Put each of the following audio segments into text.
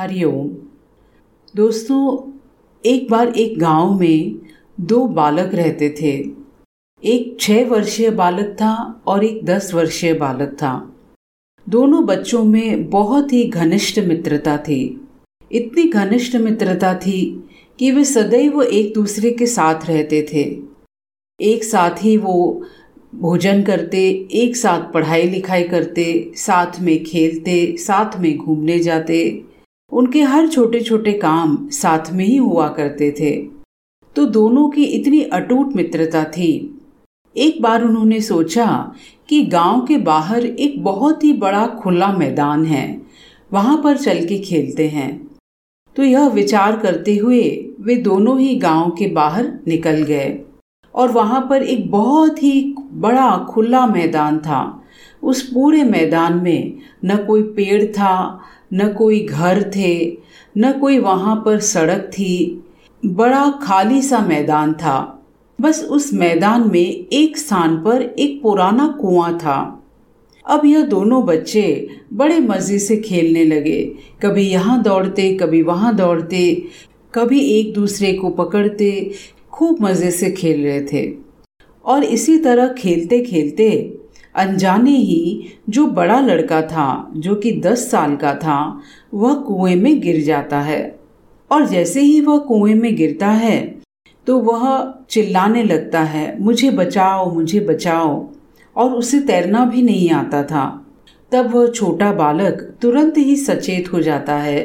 हरिओम। दोस्तों, एक बार एक गाँव में दो बालक रहते थे। एक छः वर्षीय बालक था और एक दस वर्षीय बालक था। दोनों बच्चों में बहुत ही घनिष्ठ मित्रता थी। इतनी घनिष्ठ मित्रता थी कि वे सदैव एक दूसरे के साथ रहते थे। एक साथ ही वो भोजन करते, एक साथ पढ़ाई लिखाई करते, साथ में खेलते, साथ में घूमने जाते उनके हर छोटे छोटे काम साथ में ही हुआ करते थे। तो दोनों की इतनी अटूट मित्रता थी। एक बार उन्होंने सोचा कि गाँव के बाहर एक बहुत ही बड़ा खुला मैदान है, वहाँ पर चल के खेलते हैं। तो यह विचार करते हुए वे दोनों ही गाँव के बाहर निकल गए और वहाँ पर एक बहुत ही बड़ा खुला मैदान था। उस पूरे मैदान में न कोई पेड़ था न कोई घर थे, न कोई वहाँ पर सड़क थी। बड़ा खाली सा मैदान था। बस उस मैदान में एक स्थान पर एक पुराना कुआँ था। अब यह दोनों बच्चे बड़े मज़े से खेलने लगे। कभी यहाँ दौड़ते, कभी वहाँ दौड़ते, कभी एक दूसरे को पकड़ते, खूब मज़े से खेल रहे थे। और इसी तरह खेलते खेलते अनजाने ही जो बड़ा लड़का था, जो कि दस साल का था, वह कुएँ में गिर जाता है। और जैसे ही वह कुएँ में गिरता है तो वह चिल्लाने लगता है, मुझे बचाओ मुझे बचाओ। और उसे तैरना भी नहीं आता था। तब वह छोटा बालक तुरंत ही सचेत हो जाता है।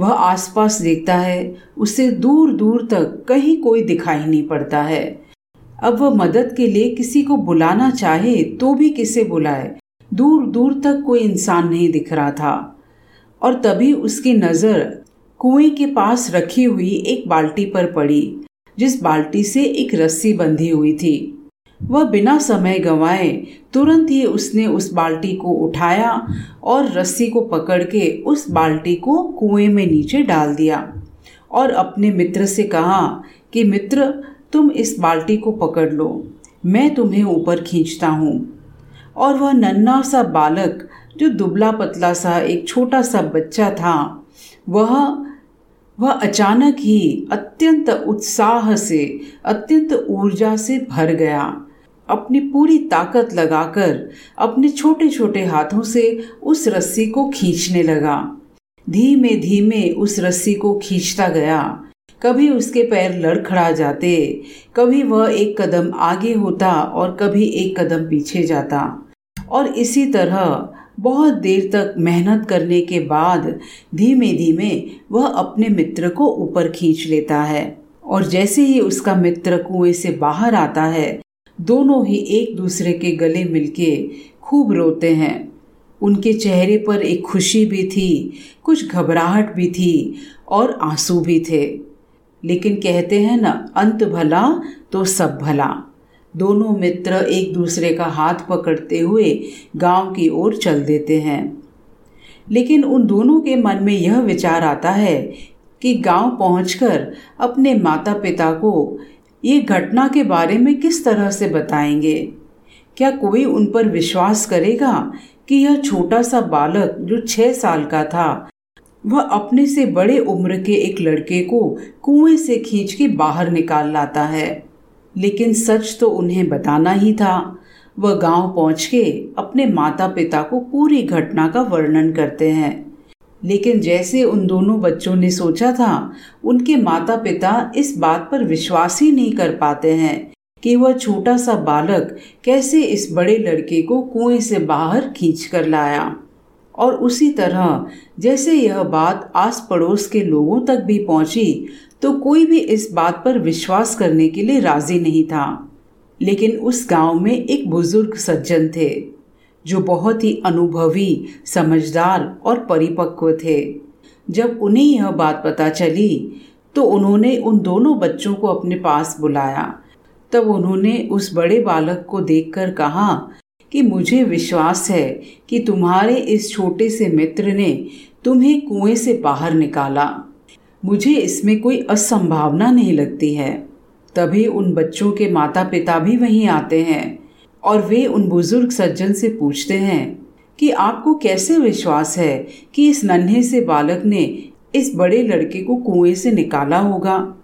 वह आसपास देखता है, उसे दूर दूर तक कहीं कोई दिखाई नहीं पड़ता है। अब वह मदद के लिए किसी को बुलाना चाहे तो भी किसे बुलाए? दूर दूर तक कोई इंसान नहीं दिख रहा था। और तभी उसकी नज़र कुएँ के पास रखी हुई एक बाल्टी पर पड़ी, जिस बाल्टी से एक रस्सी बंधी हुई थी। वह बिना समय गंवाए तुरंत ही उसने उस बाल्टी को उठाया और रस्सी को पकड़ के उस बाल्टी को कुएँ में नीचे डाल दिया और अपने मित्र से कहा कि, मित्र तुम इस बाल्टी को पकड़ लो, मैं तुम्हें ऊपर खींचता हूँ। और वह नन्ना सा बालक, जो दुबला पतला सा एक छोटा सा बच्चा था, वह वह अचानक ही अत्यंत उत्साह से, अत्यंत ऊर्जा से भर गया। अपनी पूरी ताकत लगाकर अपने छोटे छोटे हाथों से उस रस्सी को खींचने लगा। धीमे धीमे उस रस्सी को खींचता गया। कभी उसके पैर लड़खड़ा जाते, कभी वह एक कदम आगे होता और कभी एक कदम पीछे जाता। और इसी तरह बहुत देर तक मेहनत करने के बाद धीमे धीमे वह अपने मित्र को ऊपर खींच लेता है। और जैसे ही उसका मित्र कुएँ से बाहर आता है, दोनों ही एक दूसरे के गले मिलके खूब रोते हैं। उनके चेहरे पर एक खुशी भी थी, कुछ घबराहट भी थी और आँसू भी थे। लेकिन कहते हैं ना, अंत भला तो सब भला। दोनों मित्र एक दूसरे का हाथ पकड़ते हुए गाँव की ओर चल देते हैं। लेकिन उन दोनों के मन में यह विचार आता है कि गाँव पहुंचकर अपने माता पिता को ये घटना के बारे में किस तरह से बताएँगे? क्या कोई उन पर विश्वास करेगा कि यह छोटा सा बालक जो छः साल का था वह अपने से बड़े उम्र के एक लड़के को कुएँ से खींच के बाहर निकाल लाता है। लेकिन सच तो उन्हें बताना ही था। वह गाँव पहुँच के अपने माता पिता को पूरी घटना का वर्णन करते हैं। लेकिन जैसे उन दोनों बच्चों ने सोचा था, उनके माता पिता इस बात पर विश्वास ही नहीं कर पाते हैं कि वह छोटा सा बालक कैसे इस बड़े लड़के को कुएँ से बाहर खींच कर लाया। और उसी तरह, जैसे यह बात आस पड़ोस के लोगों तक भी पहुँची तो कोई भी इस बात पर विश्वास करने के लिए राज़ी नहीं था। लेकिन उस गाँव में एक बुज़ुर्ग सज्जन थे, जो बहुत ही अनुभवी, समझदार और परिपक्व थे। जब उन्हें यह बात पता चली तो उन्होंने उन दोनों बच्चों को अपने पास बुलाया। तब उन्होंने उस बड़े बालक को देखकर कहा कि मुझे विश्वास है कि तुम्हारे इस छोटे से मित्र ने तुम्हें कुएँ से बाहर निकाला। मुझे इसमें कोई असंभावना नहीं लगती है। तभी उन बच्चों के माता पिता भी वहीं आते हैं और वे उन बुज़ुर्ग सज्जन से पूछते हैं कि आपको कैसे विश्वास है कि इस नन्हे से बालक ने इस बड़े लड़के को कुएँ से निकाला होगा?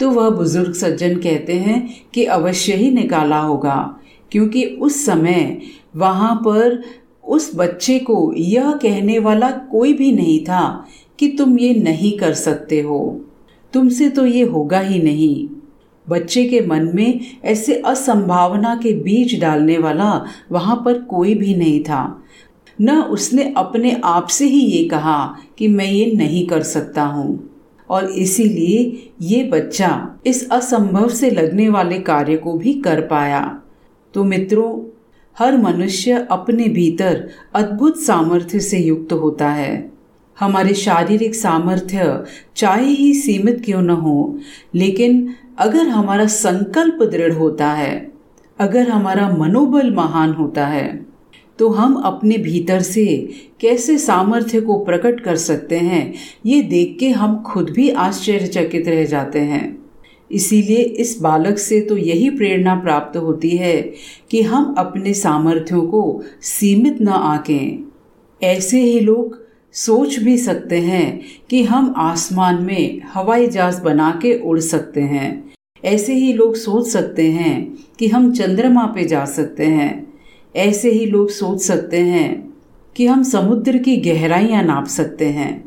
तो वह बुज़ुर्ग सज्जन कहते हैं कि अवश्य ही निकाला होगा। क्योंकि उस समय वहाँ पर उस बच्चे को यह कहने वाला कोई भी नहीं था कि तुम ये नहीं कर सकते हो। तुमसे तो ये होगा ही नहीं। बच्चे के मन में ऐसे असंभावना के बीज डालने वाला वहाँ पर कोई भी नहीं था। न उसने अपने आप से ही ये कहा कि मैं ये नहीं कर सकता हूँ। और इसीलिए ये बच्चा इस असंभव से लगने वाले कार्य को भी कर पाया। तो मित्रों, हर मनुष्य अपने भीतर अद्भुत सामर्थ्य से युक्त होता है। हमारे शारीरिक सामर्थ्य चाहे ही सीमित क्यों न हो, लेकिन अगर हमारा संकल्प दृढ़ होता है, अगर हमारा मनोबल महान होता है तो हम अपने भीतर से कैसे सामर्थ्य को प्रकट कर सकते हैं, ये देख के हम खुद भी आश्चर्यचकित रह जाते हैं। इसीलिए इस बालक से तो यही प्रेरणा प्राप्त होती है कि हम अपने सामर्थ्यों को सीमित न आकें। ऐसे ही लोग सोच भी सकते हैं कि हम आसमान में हवाई जहाज़ बना के उड़ सकते हैं। ऐसे ही लोग सोच सकते हैं कि हम चंद्रमा पे जा सकते हैं। ऐसे ही लोग सोच सकते हैं कि हम समुद्र की गहराइयाँ नाप सकते हैं।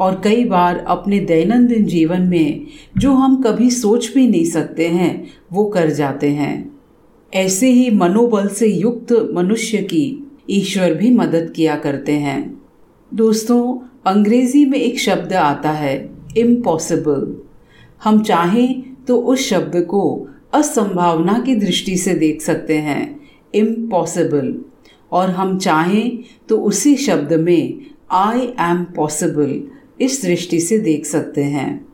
और कई बार अपने दैनंदिन जीवन में जो हम कभी सोच भी नहीं सकते हैं, वो कर जाते हैं। ऐसे ही मनोबल से युक्त मनुष्य की ईश्वर भी मदद किया करते हैं। दोस्तों, अंग्रेज़ी में एक शब्द आता है इम्पॉसिबल हम चाहें तो उस शब्द को असंभावना की दृष्टि से देख सकते हैं इम्पॉसिबल और हम चाहें तो उसी शब्द में आई एम पॉसिबल इस दृष्टि से देख सकते हैं।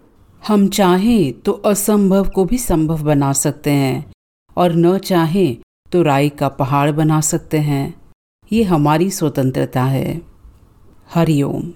हम चाहें तो असंभव को भी संभव बना सकते हैं, और न चाहें तो राय का पहाड़ बना सकते हैं। ये हमारी स्वतंत्रता है। हरिओम।